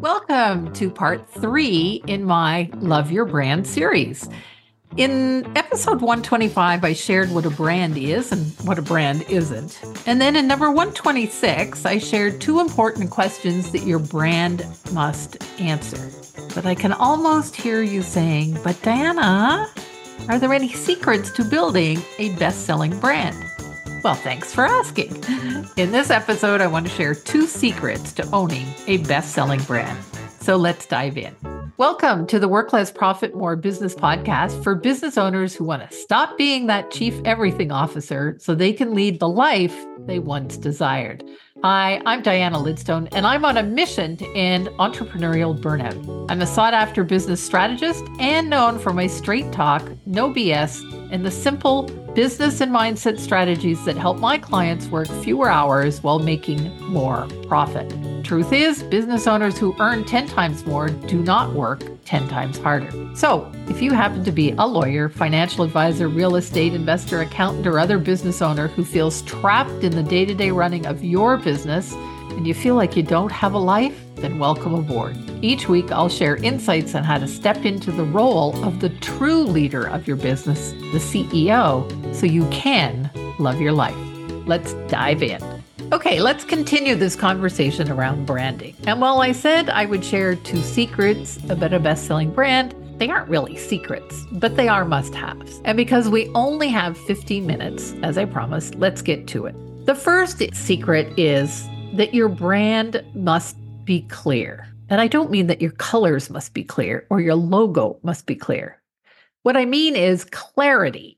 Welcome to part three in my Love Your Brand series. In episode 125, I shared what a brand is and what a brand isn't. And then in number 126, I shared two important questions that your brand must answer. But I can almost hear you saying, But Diana, are there any secrets to building a best selling brand? Well, thanks for asking. In this episode, I want to share two secrets to owning a best selling brand. So let's dive in. Welcome to the Work Less Profit More business podcast for business owners who want to stop being that chief everything officer so they can lead the life they once desired. Hi, I'm Diana Lidstone, and I'm on a mission to end entrepreneurial burnout. I'm a sought after business strategist and known for my straight talk, no BS, and the simple business and mindset strategies that help my clients work fewer hours while making more profit. Truth is, business owners who earn 10 times more do not work 10 times harder. So, if you happen to be a lawyer, financial advisor, real estate investor, accountant, or other business owner who feels trapped in the day to day running of your business and you feel like you don't have a life, then welcome aboard. Each week, I'll share insights on how to step into the role of the true leader of your business, the CEO, so you can love your life. Let's dive in. Okay, let's continue this conversation around branding. And while I said I would share two secrets about a best selling brand, they aren't really secrets, but they are must haves. And because we only have 15 minutes, as I promised, let's get to it. The first secret is that your brand must be clear. And I don't mean that your colors must be clear or your logo must be clear. What I mean is clarity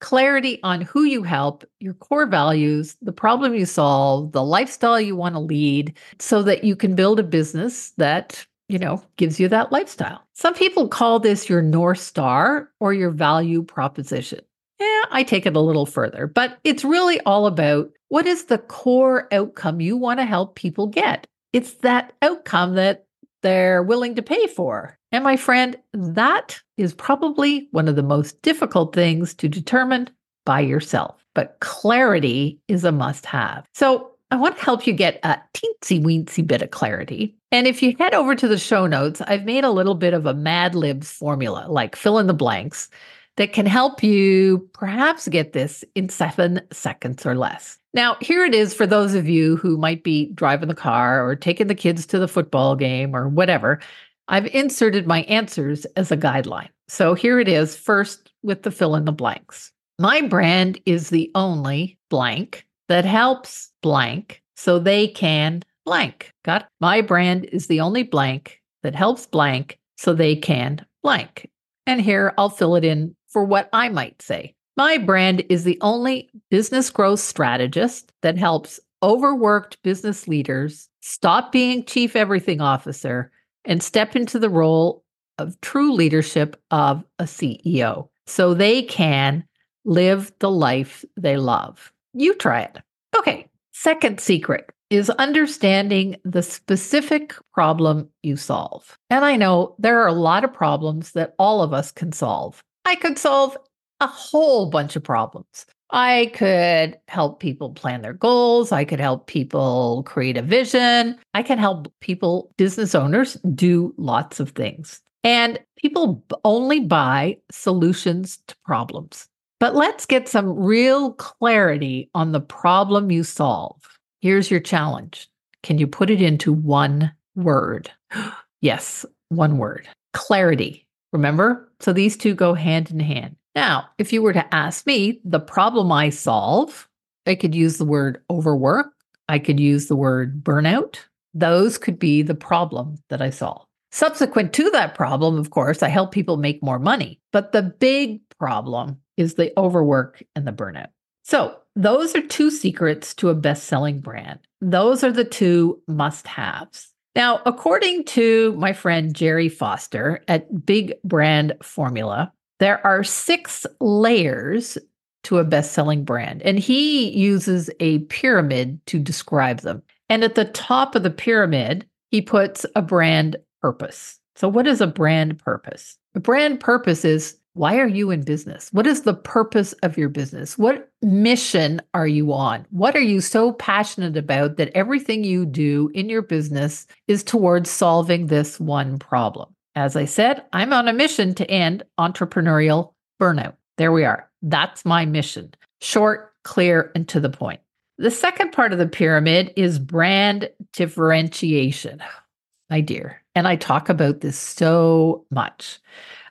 clarity on who you help, your core values, the problem you solve, the lifestyle you want to lead, so that you can build a business that, you know, gives you that lifestyle. Some people call this your North Star or your value proposition. Yeah, I take it a little further, but it's really all about what is the core outcome you want to help people get. It's that outcome that they're willing to pay for. And my friend, that is probably one of the most difficult things to determine by yourself. But clarity is a must have. So I want to help you get a teensy weensy bit of clarity. And if you head over to the show notes, I've made a little bit of a Mad Libs formula, like fill in the blanks, that can help you perhaps get this in seven seconds or less. Now, here it is for those of you who might be driving the car or taking the kids to the football game or whatever. I've inserted my answers as a guideline. So here it is first with the fill in the blanks. My brand is the only blank that helps blank so they can blank. Got it? My brand is the only blank that helps blank so they can blank. And here I'll fill it in for what I might say. My brand is the only business growth strategist that helps overworked business leaders stop being chief everything officer and step into the role of true leadership of a CEO so they can live the life they love. You try it. Okay. Second secret is understanding the specific problem you solve. And I know there are a lot of problems that all of us can solve. I could solve a whole bunch of problems. I could help people plan their goals. I could help people create a vision. I can help people, business owners, do lots of things. And people only buy solutions to problems. But let's get some real clarity on the problem you solve. Here's your challenge Can you put it into one word? yes, one word clarity. Remember? So these two go hand in hand. Now, if you were to ask me the problem I solve, I could use the word overwork. I could use the word burnout. Those could be the problem that I solve. Subsequent to that problem, of course, I help people make more money. But the big problem is the overwork and the burnout. So, those are two secrets to a best selling brand. Those are the two must haves. Now, according to my friend Jerry Foster at Big Brand Formula, there are six layers to a best selling brand, and he uses a pyramid to describe them. And at the top of the pyramid, he puts a brand purpose. So, what is a brand purpose? A brand purpose is Why are you in business? What is the purpose of your business? What mission are you on? What are you so passionate about that everything you do in your business is towards solving this one problem? As I said, I'm on a mission to end entrepreneurial burnout. There we are. That's my mission. Short, clear, and to the point. The second part of the pyramid is brand differentiation. My dear. And I talk about this so much.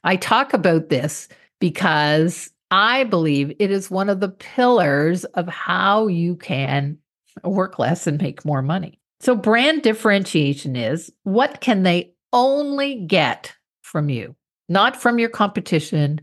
I talk about this because I believe it is one of the pillars of how you can work less and make more money. So, brand differentiation is what can they only get from you, not from your competition,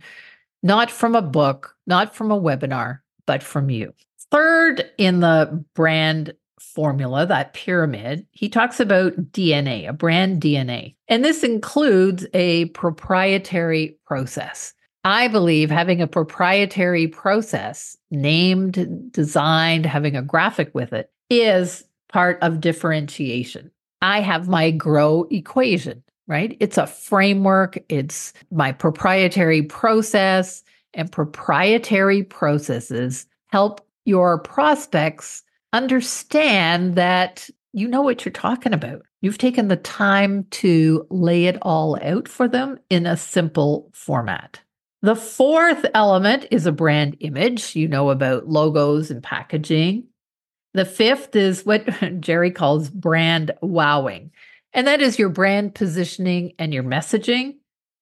not from a book, not from a webinar, but from you. Third in the brand formula, that pyramid, he talks about DNA, a brand DNA. And this includes a proprietary process. I believe having a proprietary process named, designed, having a graphic with it is part of differentiation. I have my grow equation, right? It's a framework, it's my proprietary process, and proprietary processes help your prospects understand that you know what you're talking about. You've taken the time to lay it all out for them in a simple format. The fourth element is a brand image. You know about logos and packaging. The fifth is what Jerry calls brand wowing, and that is your brand positioning and your messaging.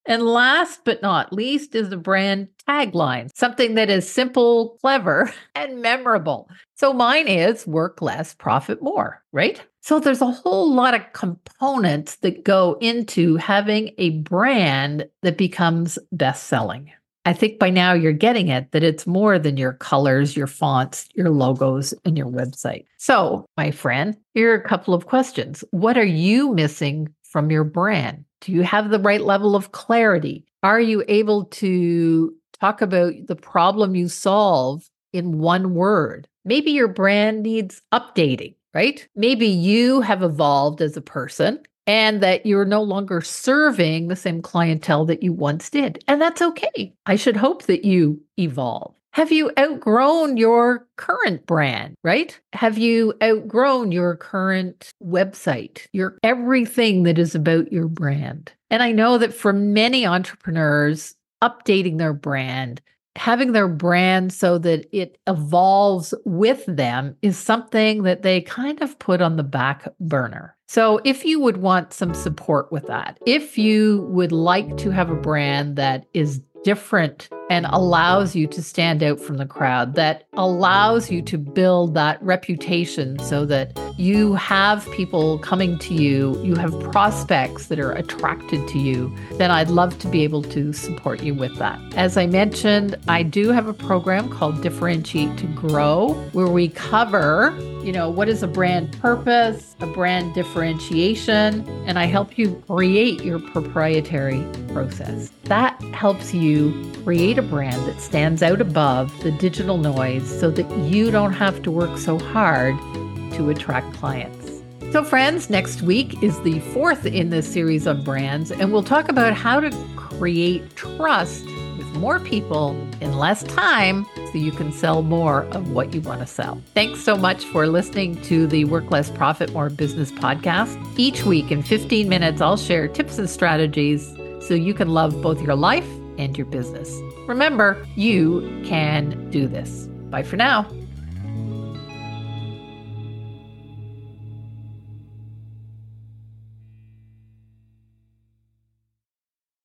And last but not least is the brand tagline, something that is simple, clever, and memorable. So mine is work less, profit more, right? So there's a whole lot of components that go into having a brand that becomes best selling. I think by now you're getting it that it's more than your colors, your fonts, your logos, and your website. So, my friend, here are a couple of questions. What are you missing from your brand? Do you have the right level of clarity? Are you able to talk about the problem you solve in one word? Maybe your brand needs updating, right? Maybe you have evolved as a person and that you're no longer serving the same clientele that you once did. And that's okay. I should hope that you evolve. Have you outgrown your current brand, right? Have you outgrown your current website, your everything that is about your brand? And I know that for many entrepreneurs, updating their brand, having their brand so that it evolves with them is something that they kind of put on the back burner. So, if you would want some support with that, if you would like to have a brand that is different and allows you to stand out from the crowd, that allows you to build that reputation so that you have people coming to you, you have prospects that are attracted to you, then I'd love to be able to support you with that. As I mentioned, I do have a program called Differentiate to Grow where we cover, you know, what is a brand purpose, a brand differentiation, and I help you create your proprietary process. That helps you create a brand that stands out above the digital noise so that you don't have to work so hard to attract clients. So, friends, next week is the fourth in this series of brands, and we'll talk about how to create trust with more people in less time so you can sell more of what you want to sell. Thanks so much for listening to the Work Less, Profit More Business podcast. Each week, in 15 minutes, I'll share tips and strategies so you can love both your life and your business. Remember, you can do this. Bye for now.